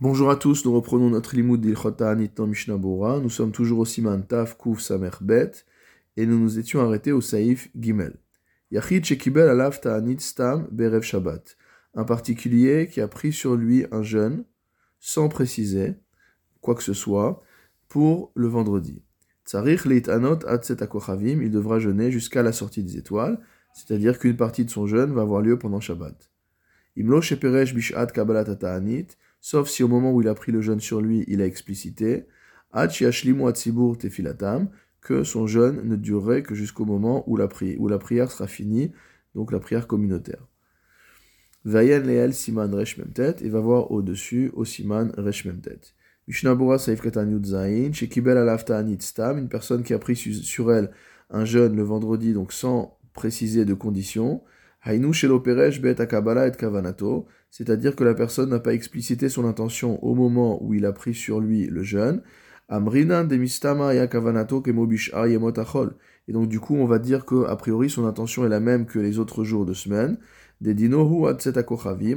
Bonjour à tous, nous reprenons notre limoud d'Ilchota Anitan Mishnah. Nous sommes toujours au Siman Taf Kuf Samer Bet et nous nous étions arrêtés au Saïf Gimel. Yachid Shekibel Alaf Ta'anit Stam Berev Shabbat. Un particulier qui a pris sur lui un jeûne sans préciser quoi que ce soit pour le vendredi. Tsarich Leit Anot Atset Akochavim, il devra jeûner jusqu'à la sortie des étoiles, c'est-à-dire qu'une partie de son jeûne va avoir lieu pendant Shabbat. Imlo Sheperesh Bishat Kabbalat Ta'anit sauf si au moment où il a pris le jeûne sur lui, il a explicité que son jeûne ne durerait que jusqu'au moment où la, prière sera finie, donc la prière communautaire. Vayen leel siman resh memtet, et va voir au-dessus au siman resh memtet. Mishnabura saif katan yudzayin, shekibel alafta stam, une personne qui a pris sur elle un jeûne le vendredi, donc sans préciser de conditions, c'est-à-dire que la personne n'a pas explicité son intention au moment où il a pris sur lui le jeûne. Et donc du coup, on va dire que a priori son intention est la même que les autres jours de semaine. Des dinohu à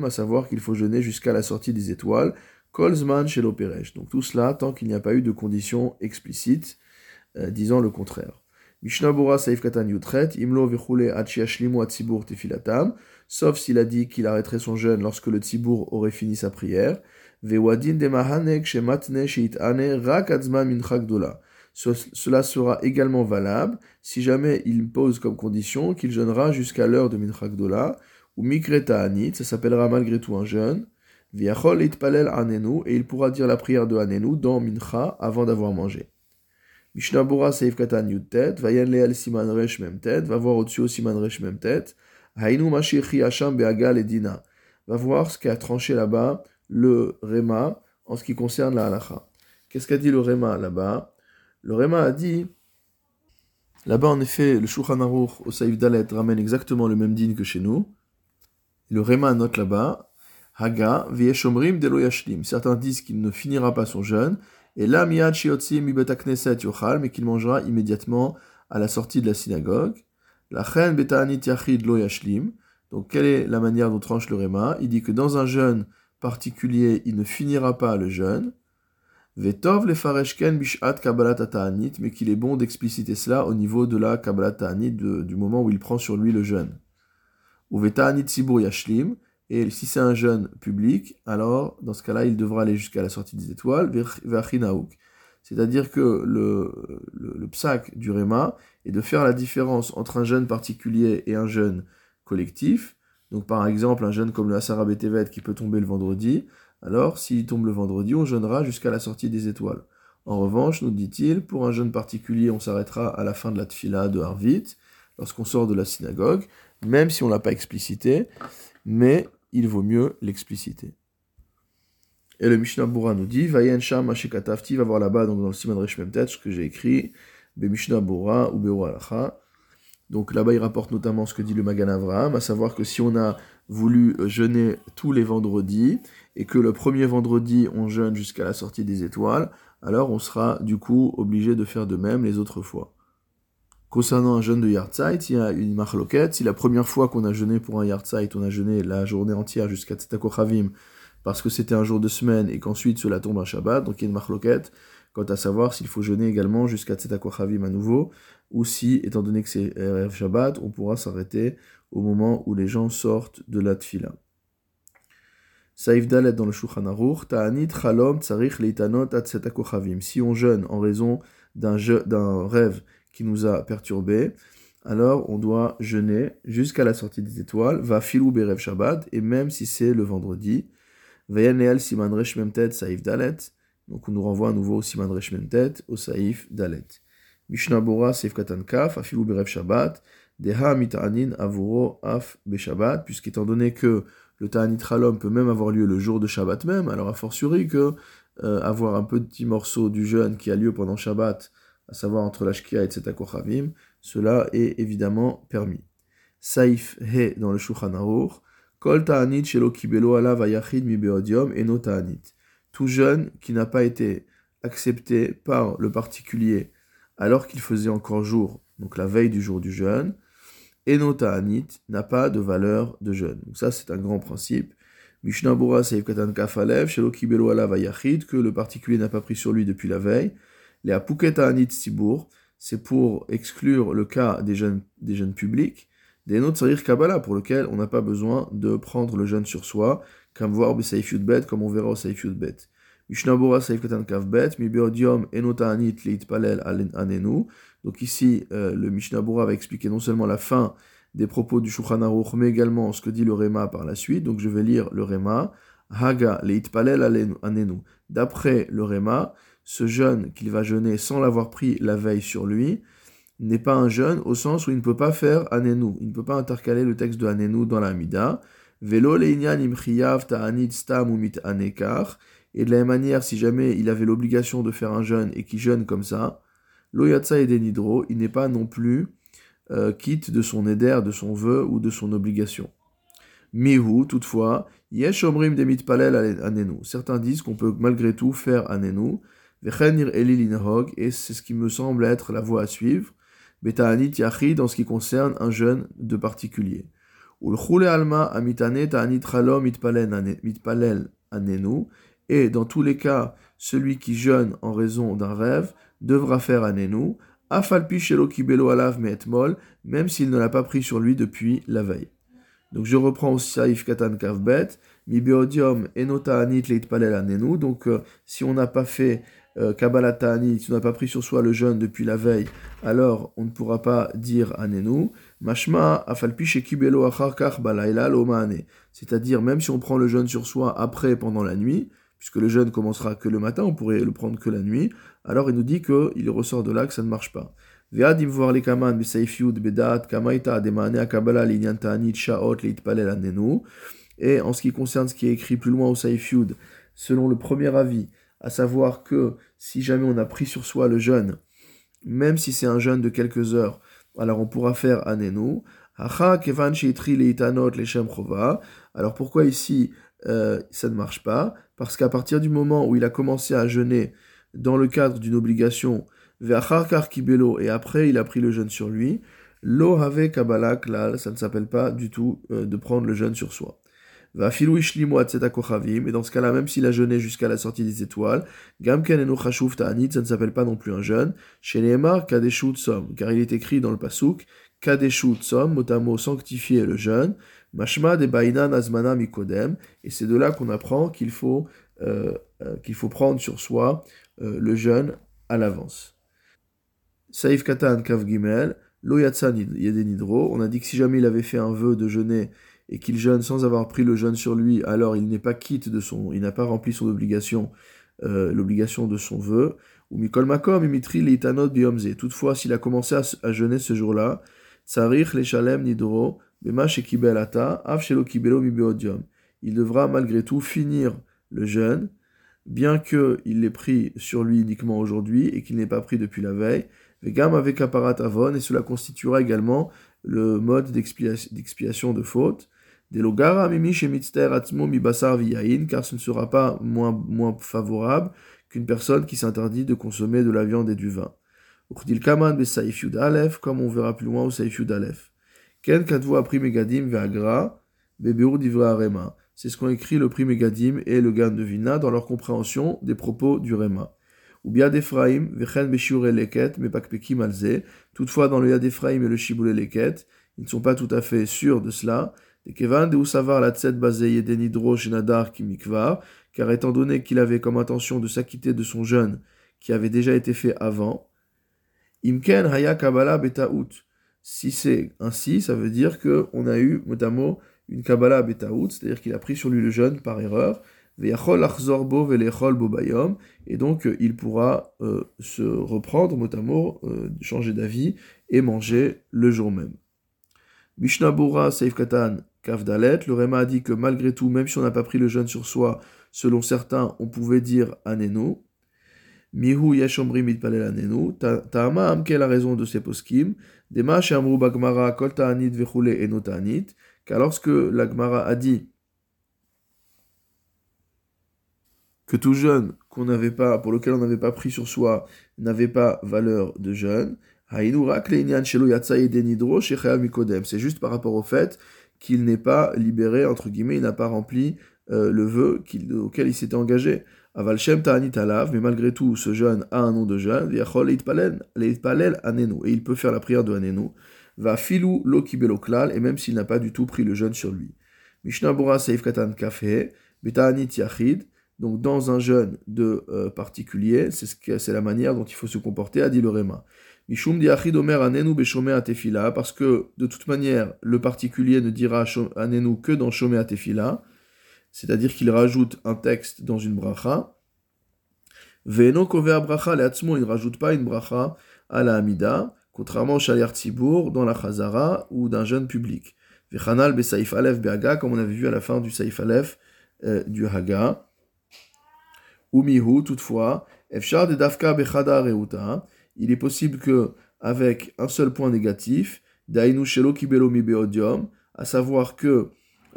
savoir qu'il faut jeûner jusqu'à la sortie des étoiles. Kolzman chez Donc tout cela tant qu'il n'y a pas eu de conditions explicites euh, disant le contraire. Mishnah Saif Katan Yutret, Imlo Vechule Achiashlimu Atzibur Tefilatam, sauf s'il a dit qu'il arrêterait son jeûne lorsque le Tzibour aurait fini sa prière. Vewadin Demahanek Shematne Sheitane Rak Adzman Minchak Dola. Cela sera également valable si jamais il pose comme condition qu'il jeûnera jusqu'à l'heure de Minchak Dola, ou Mikreta Anit, ça s'appellera malgré tout un jeûne. Viachol Itpalel Anenu, et il pourra dire la prière de Anenu dans Mincha avant d'avoir mangé. Mishnah Bora Seif Katan Yutet, Vayen Leal Siman Resh Memtet, va voir au-dessus au Siman Resh Memtet, Hainu Mashichi Hasham Beagal et Dina. Va voir ce qu'a tranché là-bas le Rema en ce qui concerne la halacha. Qu'est-ce qu'a dit le Rema là-bas? Le Rema a dit, là-bas en effet, le Shulchan Aruch au Saïf Dalet ramène exactement le même din que chez nous. Le Rema note là-bas, Haga, Vieshomrim Delo Yashlim. Certains disent qu'il ne finira pas son jeûne, et là, miyad mi betakneset yochal, mais qu'il mangera immédiatement à la sortie de la synagogue. La chen betanit yachid lo yashlim. Donc, quelle est la manière dont tranche le Réma Il dit que dans un jeûne particulier, il ne finira pas le jeûne. Vetov le fareshken bishat kabbalat ta'anit, mais qu'il est bon d'expliciter cela au niveau de la kabbalat ta'anit, du moment où il prend sur lui le jeûne. Ou vetanit sibur yashlim, et si c'est un jeûne public, alors dans ce cas-là, il devra aller jusqu'à la sortie des étoiles, vers C'est-à-dire que le, le, psaque du Réma est de faire la différence entre un jeûne particulier et un jeûne collectif. Donc par exemple, un jeûne comme le Asara Betevet qui peut tomber le vendredi, alors s'il tombe le vendredi, on jeûnera jusqu'à la sortie des étoiles. En revanche, nous dit-il, pour un jeûne particulier, on s'arrêtera à la fin de la tfila de Harvit, lorsqu'on sort de la synagogue, même si on ne l'a pas explicité, mais il vaut mieux l'expliciter. Et le Mishnah Bura nous dit, Vayen Sham Ashikatafti, va voir là-bas, dans le Siman Reshmemtet, ce que j'ai écrit, Be Mishnah ou Beura Alacha. Donc là-bas, il rapporte notamment ce que dit le Magan Avraham, à savoir que si on a voulu jeûner tous les vendredis, et que le premier vendredi, on jeûne jusqu'à la sortie des étoiles, alors on sera du coup obligé de faire de même les autres fois. Concernant un jeûne de Yartzeit, il y a une marloquette. Si la première fois qu'on a jeûné pour un Yartzeit, on a jeûné la journée entière jusqu'à Tzetakochavim, parce que c'était un jour de semaine et qu'ensuite cela tombe un Shabbat, donc il y a une marloquette quant à savoir s'il faut jeûner également jusqu'à Tzetakochavim à nouveau, ou si, étant donné que c'est Shabbat, on pourra s'arrêter au moment où les gens sortent de la Tfila. Saïf Dalet dans le Shulchan Ta'anit Chalom Tsarich Leitanot At Si on jeûne en raison d'un rêve qui nous a perturbés, alors on doit jeûner jusqu'à la sortie des étoiles, va filou berev Shabbat, et même si c'est le vendredi, siman memtet saif dalet, donc on nous renvoie à nouveau au siman memtet, au saif dalet. Mishnah Bora saif katan kaf, afilou berev Shabbat, deha mita'anin avuro af Shabbat, puisqu'étant donné que le ta'anit ralom peut même avoir lieu le jour de Shabbat même, alors a fortiori que euh, avoir un petit morceau du jeûne qui a lieu pendant Shabbat, à savoir entre l'ashkia et tzetakochavim, cela est évidemment permis. Saif he dans le Shulchan Aruch, kol ta'anit shelo kibelo alav ayachid mi beodium eno ta'anit. Tout jeune qui n'a pas été accepté par le particulier alors qu'il faisait encore jour, donc la veille du jour du jeûne, eno ta'anit n'a pas de valeur de jeûne. Donc ça c'est un grand principe. Mishnah Bora Seif Katan Kafalev, Shelo Kibelo Alav que le particulier n'a pas pris sur lui depuis la veille. Les Apuketa Anit c'est pour exclure le cas des jeunes, des jeunes publics. Des notes Sarir Kabbalah, pour lequel on n'a pas besoin de prendre le jeûne sur soi, comme voir Bet, comme on verra au Saif Bet. Mishnah Bora Seif Katan Kafbet, Mibeodium Enota Anit Leit Palel Anenu. Donc ici, euh, le Mishnah Bora va expliquer non seulement la fin des propos du Shulchan mais également ce que dit le Réma par la suite. Donc je vais lire le Réma. Haga leit palel anenu. D'après le Réma, ce jeûne qu'il va jeûner sans l'avoir pris la veille sur lui n'est pas un jeûne au sens où il ne peut pas faire anenu. Il ne peut pas intercaler le texte de anenu dans la Amida. Velo ta'anit stam ou mit anekar. Et de la même manière, si jamais il avait l'obligation de faire un jeûne et qu'il jeûne comme ça, loyatsa et il n'est pas non plus euh, quitte de son éder, de son vœu ou de son obligation. Mihu, toutefois, yesh omrim demit palel anenu. Certains disent qu'on peut malgré tout faire anenu. Et c'est ce qui me semble être la voie à suivre. Beta'anit yachi dans ce qui concerne un jeûne de particulier. Alma amitane ta'anit mitpalel anenu. Et dans tous les cas, celui qui jeûne en raison d'un rêve devra faire anenu. Afalpi shelo kibelo alav me'etmol, même s'il ne l'a pas pris sur lui depuis la veille. Donc je reprends aussi Saif Katan Kavbet, mi beodium enota anit leit palel anenu. Donc euh, si on n'a pas fait euh, Kabbalah Ta'anit, si on n'a pas pris sur soi le jeûne depuis la veille, alors on ne pourra pas dire anenu. Mashma afalpi shekibelo acharkach balayla lomane. C'est-à-dire même si on prend le jeûne sur soi après pendant la nuit, puisque le jeûne commencera que le matin, on pourrait le prendre que la nuit, alors il nous dit qu'il ressort de là que ça ne marche pas. Et en ce qui concerne ce qui est écrit plus loin au Saifyud, selon le premier avis, à savoir que si jamais on a pris sur soi le jeûne, même si c'est un jeûne de quelques heures, alors on pourra faire Anenu. Alors pourquoi ici euh, ça ne marche pas? Parce qu'à partir du moment où il a commencé à jeûner dans le cadre d'une obligation, et après il a pris le jeûne sur lui, lo have ça ne s'appelle pas du tout euh, de prendre le jeûne sur soi. Va et dans ce cas-là, même s'il a jeûné jusqu'à la sortie des étoiles, gamken eno ta'anit, ça ne s'appelle pas non plus un jeûne, chez Neymar, kadeshu som, car il est écrit dans le pasuk, kadeshu som, motamo sanctifier le jeûne, Mashma de Bainan Azmana Mikodem, et c'est de là qu'on apprend qu'il faut, euh, euh, qu'il faut prendre sur soi euh, le jeûne à l'avance. Saif Katan Kav Gimel, Lo Yedenidro, on a dit que si jamais il avait fait un vœu de jeûner et qu'il jeûne sans avoir pris le jeûne sur lui, alors il n'est pas quitte de son, il n'a pas rempli son obligation, l'obligation de son vœu. Ou Mikol Makom, Imitri Leitanot Biomze. Toutefois, s'il a commencé à, jeûner ce jour-là, Tsarich Leshalem Nidro, il devra malgré tout finir le jeûne, bien qu'il l'ait pris sur lui uniquement aujourd'hui et qu'il n'ait pas pris depuis la veille. Vegam avec avon, et cela constituera également le mode d'expiation de faute. Car ce ne sera pas moins, moins favorable qu'une personne qui s'interdit de consommer de la viande et du vin. Comme on verra plus loin au Saif Yudalef. Ken Katvu a pris Megadim Veagra, Bebeur d'Ivra Rema. C'est ce qu'ont écrit le prix Megadim et le Gan de Vina dans leur compréhension des propos du Rema. Ou bien d'Ephraim, Vechen Beshiur Leket, Mepakpekim Alze. Toutefois, dans le Yad Ephraim et le Shibule Leket, ils ne sont pas tout à fait sûrs de cela. Car étant donné qu'il avait comme intention de s'acquitter de son jeûne qui avait déjà été fait avant, Imken Haya Kabbalah Betaout. Si c'est ainsi, ça veut dire qu'on a eu, notamment, une Kabbalah Betaout, c'est-à-dire qu'il a pris sur lui le jeûne par erreur, et donc euh, il pourra euh, se reprendre, euh, changer d'avis et manger le jour même. Mishnah Seif Katan Kavdalet, le Réma a dit que malgré tout, même si on n'a pas pris le jeûne sur soi, selon certains, on pouvait dire Aneno. Mihu Yashomri Mitpalel Anenu. Ta'ama Amke la raison de ces poskim? Dema Shamru Bagmara Kol Ta'anit Vechule Eno Ta'anit. Car lorsque la a dit que tout jeûne qu'on n'avait pas, pour lequel on n'avait pas pris sur soi, n'avait pas valeur de jeûne, c'est juste par rapport au fait qu'il n'est pas libéré, entre guillemets, il n'a pas rempli euh, le vœu auquel il s'était engagé. Aval Shem Ta'anit Alav, mais malgré tout, ce jeûne a un nom de Anenu, et il peut faire la prière de Anenu, va filou lo klal, et même s'il n'a pas du tout pris le jeûne sur lui. Mishnah Bora Seif Katan Kafe, Beta'anit Yachid, donc dans un jeûne de euh, particulier, c'est la manière dont il faut se comporter, a dit le Réma. Mishum Diachid Omer Anenu Beshome Atefila, parce que de toute manière, le particulier ne dira Anenu que dans Shome Atefila, c'est-à-dire qu'il rajoute un texte dans une bracha. Veno kover bracha leatzmo, il ne rajoute pas une bracha à la Hamida, contrairement au Shaliar Tzibour dans la Chazara ou d'un jeune public. Vechanal be Saif Aleph comme on avait vu à la fin du Saif Aleph euh, du Haga. Umihu, toutefois, Efshar de Dafka bechada reuta, il est possible que, avec un seul point négatif, Dainu shelo kibelo mi beodium, à savoir que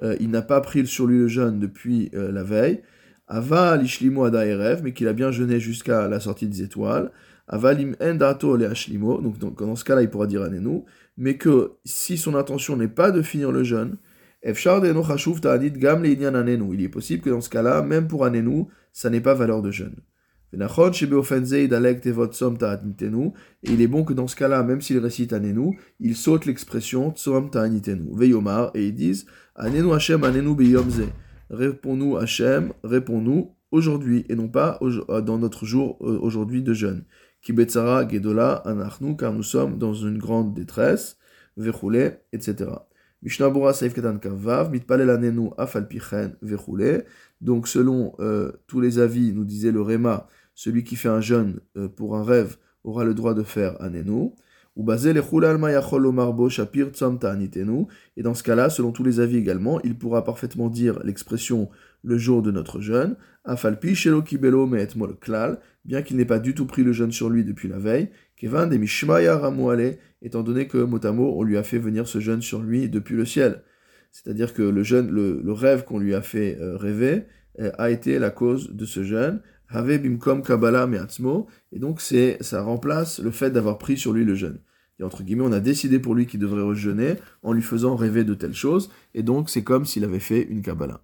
euh, il n'a pas pris sur lui le jeûne depuis euh, la veille. Ava lishlimo adaerev, mais qu'il a bien jeûné jusqu'à la sortie des étoiles. Ava lim endato le ashlimo, donc, dans ce cas-là, il pourra dire anenu, mais que si son intention n'est pas de finir le jeûne, Il est possible que dans ce cas-là, même pour anenu, ça n'est pas valeur de jeûne. Et il est bon que dans ce cas-là, même s'il récite Anenu, il saute l'expression Tsom Ta'anitenu. Veyomar, et ils disent Anenu Hashem, Anenu Beyomze. Réponds-nous Hashem, réponds-nous aujourd'hui, et non pas euh, dans notre jour euh, aujourd'hui de jeûne. Kibetsara Gedola Anachnu, car nous sommes dans une grande détresse, Vechoule, etc. Mishnabura Saif Ketan Kavav, Mitpalel Anenu Afalpichen, Vechoule. Donc selon euh, tous les avis, nous disait le Réma, celui qui fait un jeûne euh, pour un rêve aura le droit de faire un enu. Ou basé shapir Et dans ce cas-là, selon tous les avis également, il pourra parfaitement dire l'expression le jour de notre jeûne. Afalpi shelo kibelo klal, bien qu'il n'ait pas du tout pris le jeûne sur lui depuis la veille. Kevan de ramuale, étant donné que motamo, on lui a fait venir ce jeûne sur lui depuis le ciel. C'est-à-dire que le, rêve qu'on lui a fait euh, rêver euh, a été la cause de ce jeûne. Have bimkom Kabbalah me'atzmo, et donc c'est, ça remplace le fait d'avoir pris sur lui le jeûne. Et entre guillemets, on a décidé pour lui qu'il devrait rejeûner en lui faisant rêver de telles choses, et donc c'est comme s'il avait fait une Kabbalah.